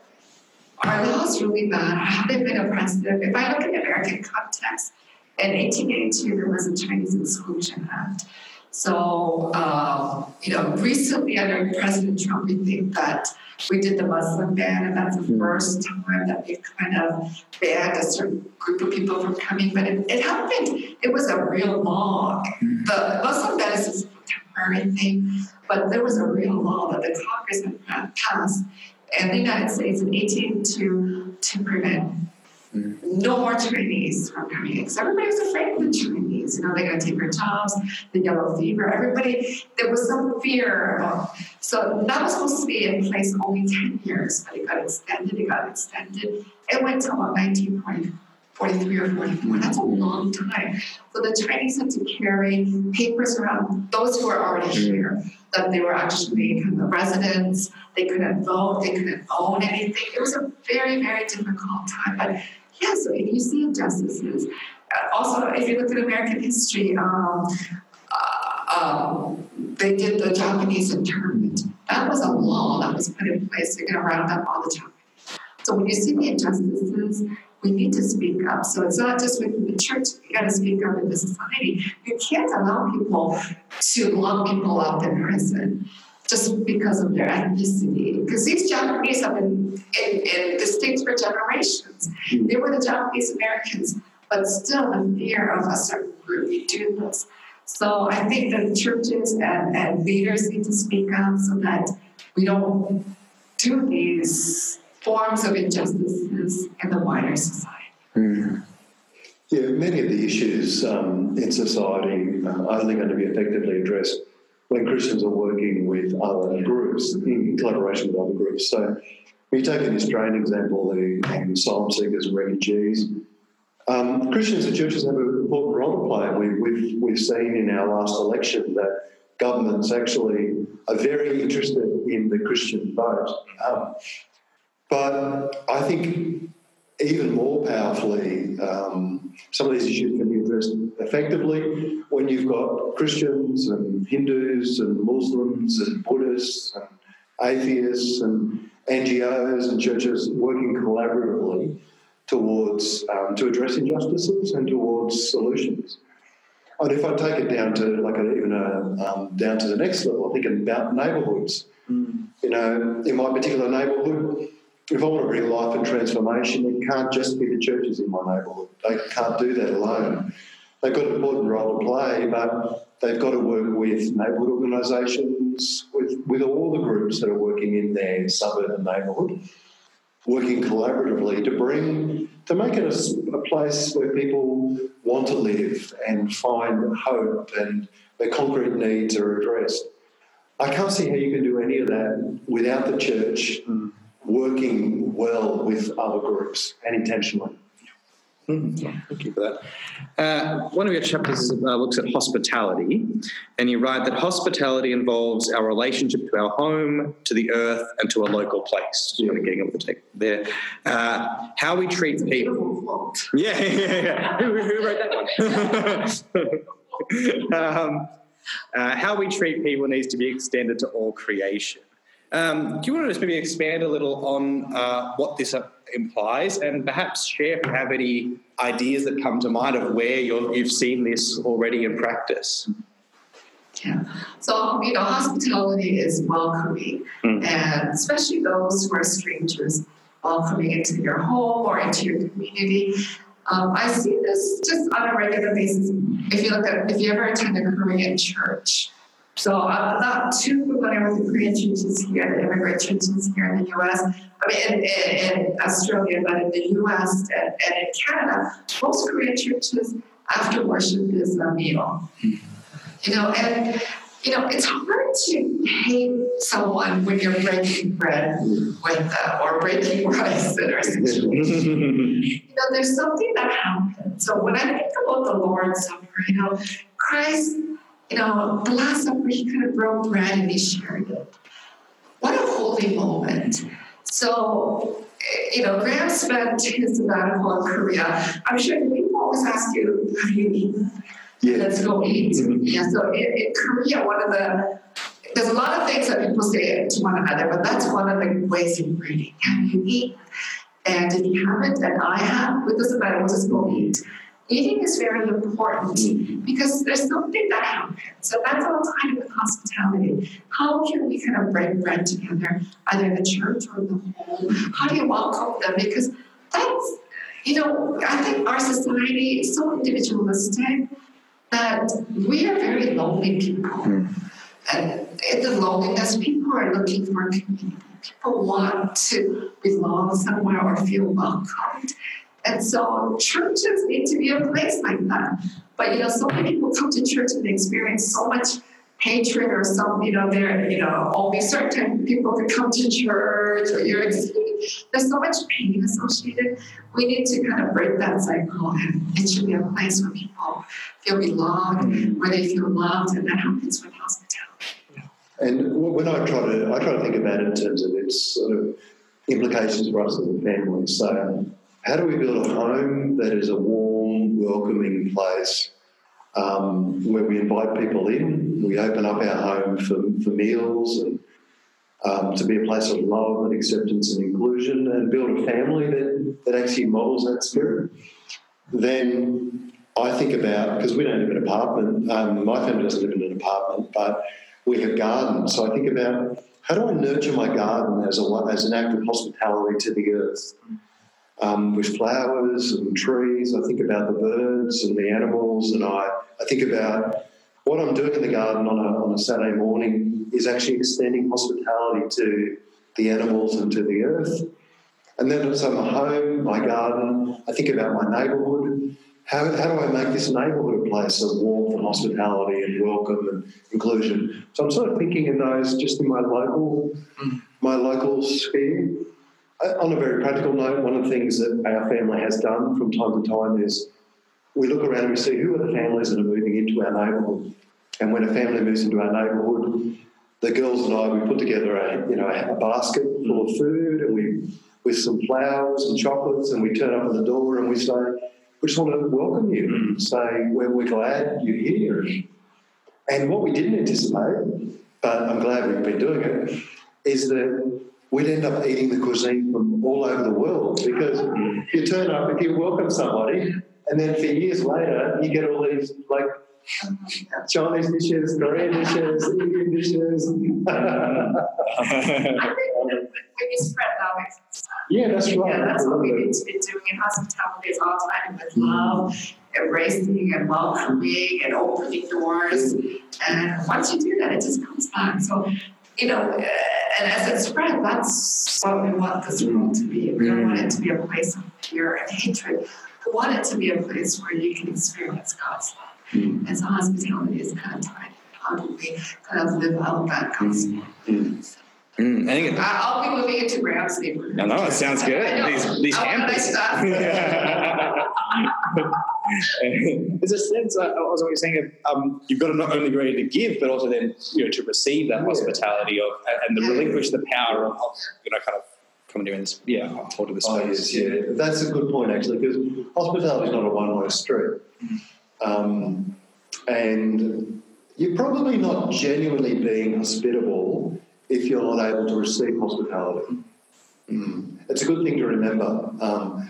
are laws really bad? Have they been oppressive? If I look at the American context, in 1882 there was a Chinese Exclusion Act. So, um, you know, recently under President Trump, we think that we did the Muslim ban, and that's the first time that we kind of banned a certain group of people from coming. But it, it happened, it was a real law. The Muslim ban is a temporary thing, but there was a real law that the Congress had passed in the United States in 1882 to prevent no more Chinese from coming in. Because everybody was afraid of the Chinese. You know, they're going to take our jobs, the yellow fever. Everybody, there was some fear. About, so that was supposed to be in place only 10 years, but it got extended, it got extended. It went to about 1943 or 44. That's a long time. So the Chinese had to carry papers around those who were already here that they were actually kind of residents. They couldn't vote. They couldn't own anything. It was a very, very difficult time. But yeah, so if you see injustices, uh, also if you look at American history, um, uh, um, they did the Japanese internment. That was a law that was put in place. To round up all the time. So when you see the injustices, we need to speak up. So it's not just within the church, we got to speak up in the society. You can't allow people to lock people up in prison just because of their ethnicity. Because these Japanese have been in, in States for generations. Mm. They were the Japanese Americans, but still the fear of a certain group, do this. So I think that churches and, and leaders need to speak up so that we don't do these forms of injustices in the wider society. Yeah, many of the issues um, in society are only going to be effectively addressed when Christians are working with other groups, in collaboration with other groups. So, when you take an Australian example, the um, asylum seekers and refugees, um, Christians and churches have an important role to play. We, we've, we've seen in our last election that governments actually are very interested in the Christian vote. Um, but I think even more powerfully, um, some of these issues can be addressed effectively when you've got Christians and Hindus and Muslims and Buddhists and atheists and NGOs and churches working collaboratively towards um, to address injustices and towards solutions. And if I take it down to like a, even a, um, down to the next level, I think about neighbourhoods. You know, in my particular neighbourhood, if I want to bring life and transformation, it can't just be the churches in my neighbourhood. They can't do that alone. they've got an important role to play, but they've got to work with neighbourhood organisations, with, with all the groups that are working in their suburb and neighbourhood, working collaboratively to bring, to make it a, a place where people want to live and find hope and their concrete needs are addressed. I can't see how you can do any of that without the church mm. Working well with other groups and intentionally. Mm, thank you for that. Uh, one of your chapters uh, looks at hospitality, and you write that hospitality involves our relationship to our home, to the earth, and to a local place. So, you getting up the take there. Uh, how we treat people. Yeah, yeah, yeah. who, who wrote that one? um, uh, how we treat people needs to be extended to all creation. Um, do you want to just maybe expand a little on uh, what this uh, implies and perhaps share if you have any ideas that come to mind of where you have seen this already in practice? Yeah. So, you know, hospitality is welcoming, mm. and especially those who are strangers, welcoming into your home or into your community. Um, I see this just on a regular basis. If you look at, if you ever attend a Korean church, so I'm not too with the Korean churches here, the immigrant churches here in the U.S. I mean, in, in, in Australia, but in the U.S. And, and, in Canada, most Korean churches after worship is a meal. Mm-hmm. You know, and you know it's hard to hate someone when you're breaking bread with them or breaking rice in our situation. you know, there's something that happens. So when I think about the Lord's Supper, you know, Christ you know, the Last Supper, he kind of broke bread and he shared it. What a holy moment. So, you know, Graham spent his sabbatical in Korea. I'm sure people always ask you, how do you eat? Yeah. Let's go eat. Mm-hmm. Yeah, so in, in Korea, one of the there's a lot of things that people say to one another, but that's one of the ways of greeting. How do you eat? And if you haven't, and I have, it doesn't matter, we'll just go eat eating is very important because there's something that happens. So that's all kind of with hospitality. How can we kind of break bread together, either the church or the home? How do you welcome them? Because that's, you know, I think our society is so individualistic that we are very lonely people. Mm. And in the loneliness, people are looking for community. People want to belong somewhere or feel welcomed. And so churches need to be a place like that. But you know, so many people come to church and they experience so much hatred or some, you know, there, you know, only certain people can come to church or you're. There's so much pain associated. We need to kind of break that cycle and it should be a place where people feel belonged, mm. where they feel loved, and that happens with hospitality. And when I try to, I try to think about it in terms of its sort of implications for us as a family. So how do we build a home that is a warm, welcoming place um, where we invite people in? We open up our home for, for meals and um, to be a place of love and acceptance and inclusion and build a family that, that actually models that spirit. Then I think about, because we don't live in an apartment, um, my family doesn't live in an apartment, but we have gardens. So I think about how do I nurture my garden as, a, as an act of hospitality to the earth? Um, with flowers and trees. I think about the birds and the animals, and I, I think about what I'm doing in the garden on a, on a Saturday morning is actually extending hospitality to the animals and to the earth. And then so my home, my garden, I think about my neighbourhood. How, how do I make this neighbourhood a place of warmth and hospitality and welcome and inclusion? So I'm sort of thinking in those just in my local, mm. my local sphere. Uh, on a very practical note, one of the things that our family has done from time to time is we look around and we see who are the families that are moving into our neighbourhood. And when a family moves into our neighbourhood, the girls and I, we put together a, you know, a basket full of food and we, with some flowers and chocolates and we turn up at the door and we say, we just want to welcome you and say, we're, we're glad you're here. And what we didn't anticipate, but I'm glad we've been doing it, is that we'd end up eating the cuisine from all over the world because you turn up, if you welcome somebody, and then for years later, you get all these like Chinese dishes, Korean dishes, Indian dishes. when you spread love, yeah, that's right. Yeah, that's what we need to be doing in hospitality is all time with love embracing and welcoming and opening doors. And once you do that, it just comes back. So, you know, uh, and as it spread, that's what we want this world to be. We don't want it to be a place of fear and hatred. We want it to be a place where you can experience God's love. And so hospitality is kind of tied. How do we kind of live out that gospel? Mm, I think it, I- I'll be moving into Graham's neighborhood. No, no, it sounds good. These- these I campus. stuff. There's a sense, uh, I was always saying, um, you've got to not only be ready to give, but also then you know to receive that hospitality of and the Yeah. relinquish the power of, of you know kind of coming in this yeah holding the Oh, space. yes, yeah. That's a good point, actually, because hospitality is not a one way street. Um, and you're probably not genuinely being hospitable if you're not able to receive hospitality. Mm. It's a good thing to remember. Um,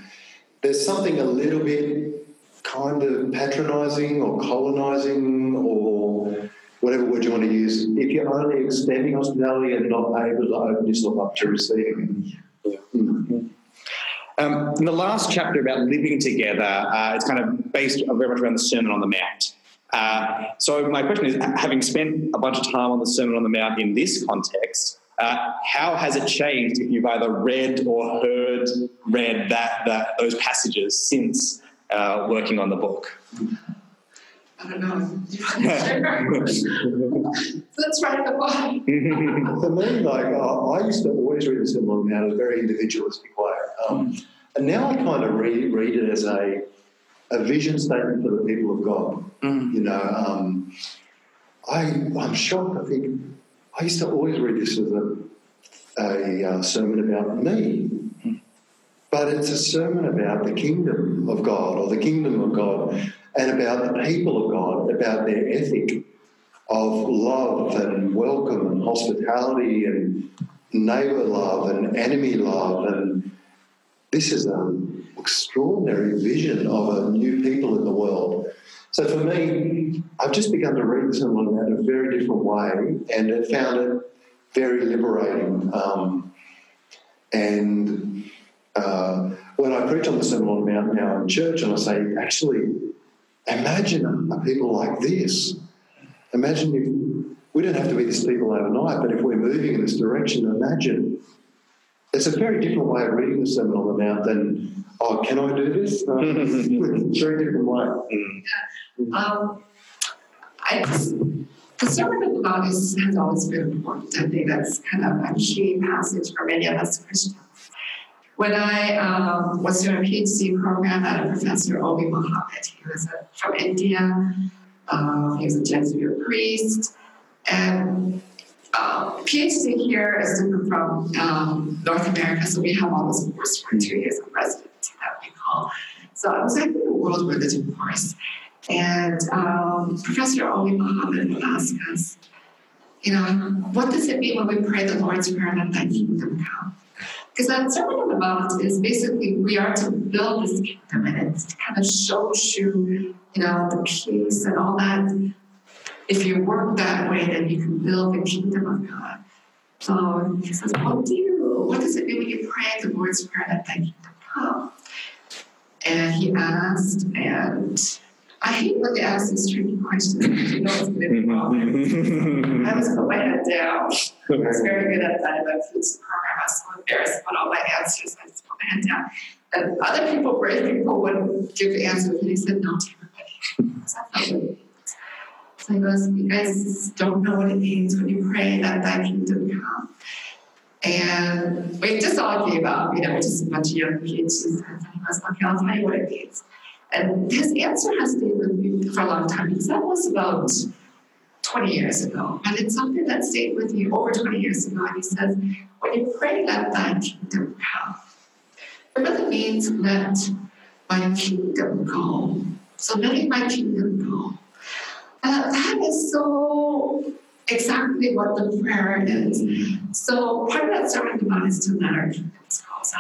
there's something a little bit kind of patronising or colonising or whatever word you want to use if you're only extending hospitality and not able to open yourself up to receiving. Mm. Um, in the last chapter about living together, uh, it's kind of based very much around the Sermon on the Mount. Uh, so my question is, having spent a bunch of time on the Sermon on the Mount in this context, uh, how has it changed if you've either read or heard read that, that those passages since uh, working on the book? I don't know. Let's write the book. For me, like I, I used to always read the Sermon on the Mount as a very individualistic way, um, and now I kind of read, read it as a a vision statement for the people of God. You know, um, I I'm shocked. I think I used to always read this as a a uh, sermon about me, but it's a sermon about the kingdom of God or the kingdom of God, and about the people of God, about their ethic of love and welcome and hospitality and neighbour love and enemy love. And this is an extraordinary vision of a new people in the world. So for me, I've just begun to read on the Mount in a very different way and I found it very liberating. Um, and uh, when I preach on the Sermon on the Mount now in church, and I say, actually, imagine a people like this. Imagine if we don't have to be this people overnight, but if we're moving in this direction, imagine. It's a very different way of reading the Sermon on the Mount than, oh, can I do this? No, it's a very different way. Um, I, the Sermon on the Mount is, has always been important. I think that's kind of a key passage for many of us Christians. When I um, was doing a PhD program, I had a professor, Ovey Mohammed. He was a, from India. Um, he was a Jesuit priest. And um, PhD here is different from um, North America, so we have all this course for two years of residency that we call. So I was in a world religion course. And um, Professor Ovey Mohammed would ask us, you know, what does it mean when we pray the Lord's Prayer and that kingdom come? Because that Sermon on the Mount is basically we are to build this kingdom and it kind of shows you, you know, the peace and all that. If you work that way, then you can build the kingdom of God. So he says, What do you what does it mean when you pray the Lord's Prayer that thy kingdom come? And he asked, and I hate when they ask these tricky questions because you know it's going to be mm-hmm. wrong. I was put my head down. I was very good at that. I flew the program. I was so embarrassed about all my answers. I just put my head down. And other people, brave people, would give answers, and he said no to everybody. So I felt really goes, You guys don't know what it means when you pray that thy kingdom come. And we just all gave up, you know, just a bunch of young PhDs. And he goes, Okay, I'll tell you what it means. And his answer has stayed with me for a long time because that was about 20 years ago. And it's something that stayed with me over 20 years ago. And he says, When you pray, let thy kingdom come, it really means let my kingdom come. So letting my kingdom go. Uh, that is so exactly what the prayer is. So part of that sermon about is to let our go. So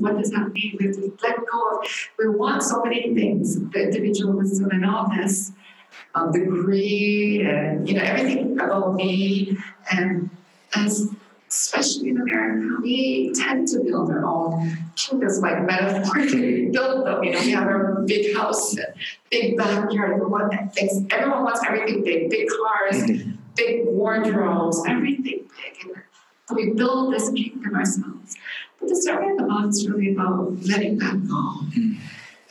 what does that mean? We have to let go of we want so many things, the individualism and all this, um, the greed and you know everything about me and and especially in America, we tend to build our own kingdoms, like metaphorically build them. You know, we have our big house, big backyard. Everyone thinks everyone wants everything big, big cars, mm-hmm. big wardrobes, everything big. And we build this kingdom ourselves. But the story of the law is really about letting that go. Mm-hmm.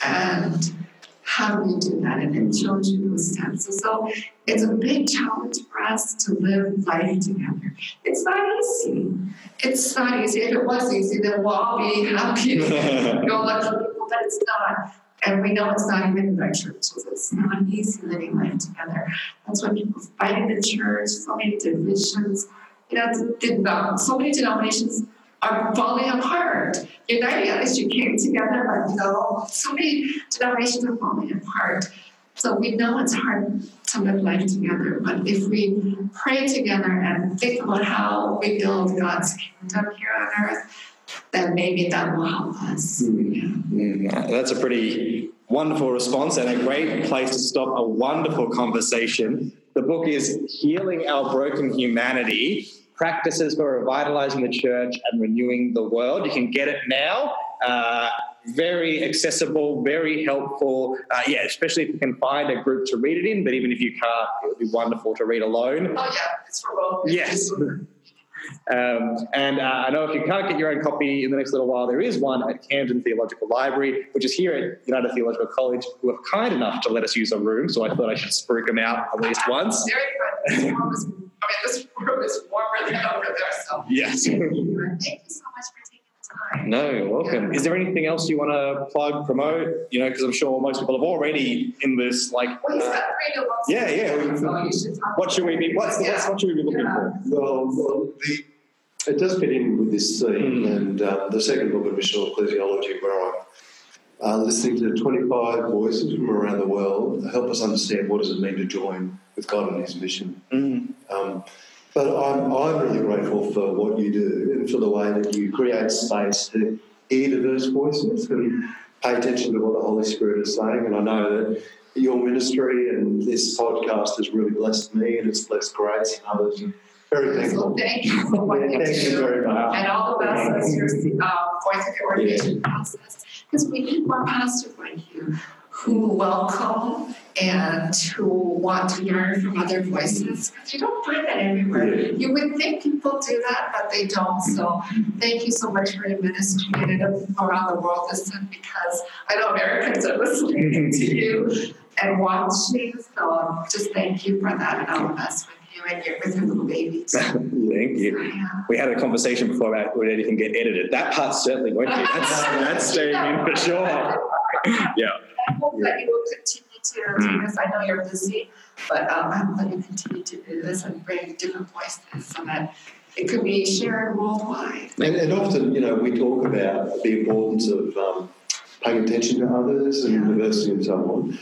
And how do we do that? And it shows you those steps. So it's a big challenge for us to live life together. It's not easy. It's not easy. If it was easy, then we'll all be happy, know, lucky people, but it's not. And we know it's not even in our churches. It's not easy living life together. That's why people fight in the church, so many divisions. You know, so many denominations are falling apart. At least you came together, but know, so many denominations are falling apart. So we know it's hard to live life together, but if we pray together and think about how we build God's kingdom here on earth, then maybe that will help us. Mm. Mm. That's a pretty wonderful response and a great place to stop a wonderful conversation. The book is Healing Our Broken Humanity practices for revitalizing the church and renewing the world. You can get it now. Uh, very accessible, very helpful. Uh, yeah, especially if you can find a group to read it in. But even if you can't, it would be wonderful to read alone. Oh yeah, it's for both. Yes. Um, and uh, I know if you can't get your own copy in the next little while, there is one at Camden Theological Library, which is here at United Theological College, who are kind enough to let us use a room. So I thought I should spruik them out at least once. Very good. I mean, this room is warmer than over there. So yes. Thank you, so much for taking the time. No, you're welcome. Is there anything else you want to plug, promote? You know, because I'm sure most people have already in this like. Well, he's got three new books. Yeah, yeah. So you should talk What should we be? What's, Yeah. what's what should we be looking Yeah. for? Well, well the, it does fit in with this theme, Mm. and um, the second book of Missional Ecclesiology, where I'm uh, listening to 25 voices from around the world, help us understand what does it mean to join with God and His mission. Mm. Um, but I'm, I'm really grateful for what you do and for the way that you create space to hear diverse voices and pay attention to what the Holy Spirit is saying. And I know that your ministry and this podcast has really blessed me and it's blessed Grace and others. And very So thankful. thank you for what you Thank you very much. And all the best as you're uh, going through the ordination process. Because we need more pastors like you who welcome and who want to learn from other voices. Because you don't find that everywhere. You would think people do that, but they don't. So thank you so much for your ministry and around the world listen because I know Americans are listening to you and watching. So just thank you for that and all the best with you and your, with your little baby. Thank you. Yeah. We had a conversation before about would anything get edited. That part certainly won't be. That's, that's staying in for sure. Yeah. I hope that you will continue to do Mm. this. I know you're busy, but um, I hope that you continue to do this and bring different voices so that it could be shared worldwide. And, and often, you know, we talk about the importance of um, paying attention to others and Yeah. diversity and so on.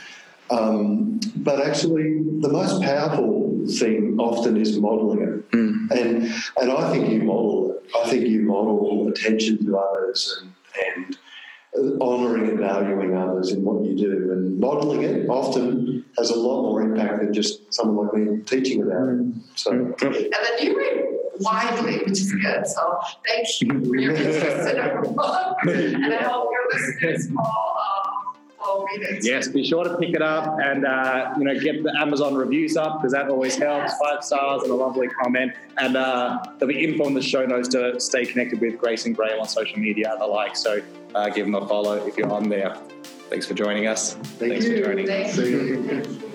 Um, but actually, the most powerful thing often is modelling it. Mm. And and I think you model it. I think you model attention to others and and honouring and valuing others in what you do. And modelling it often has a lot more impact than just someone like me teaching about it. So. Mm-hmm. And then you read widely, which is good. So thank you for your interest in our book. And I hope your listeners will, will. Yes, be sure to pick it up and uh, you know get the Amazon reviews up because that always helps. Five stars and a lovely comment, and uh, there'll be info in the show notes to stay connected with Grace and Graham on social media and the like. So uh, give them a follow if you're on there. Thanks for joining us. Thank Thanks you. for joining. Thank you. you.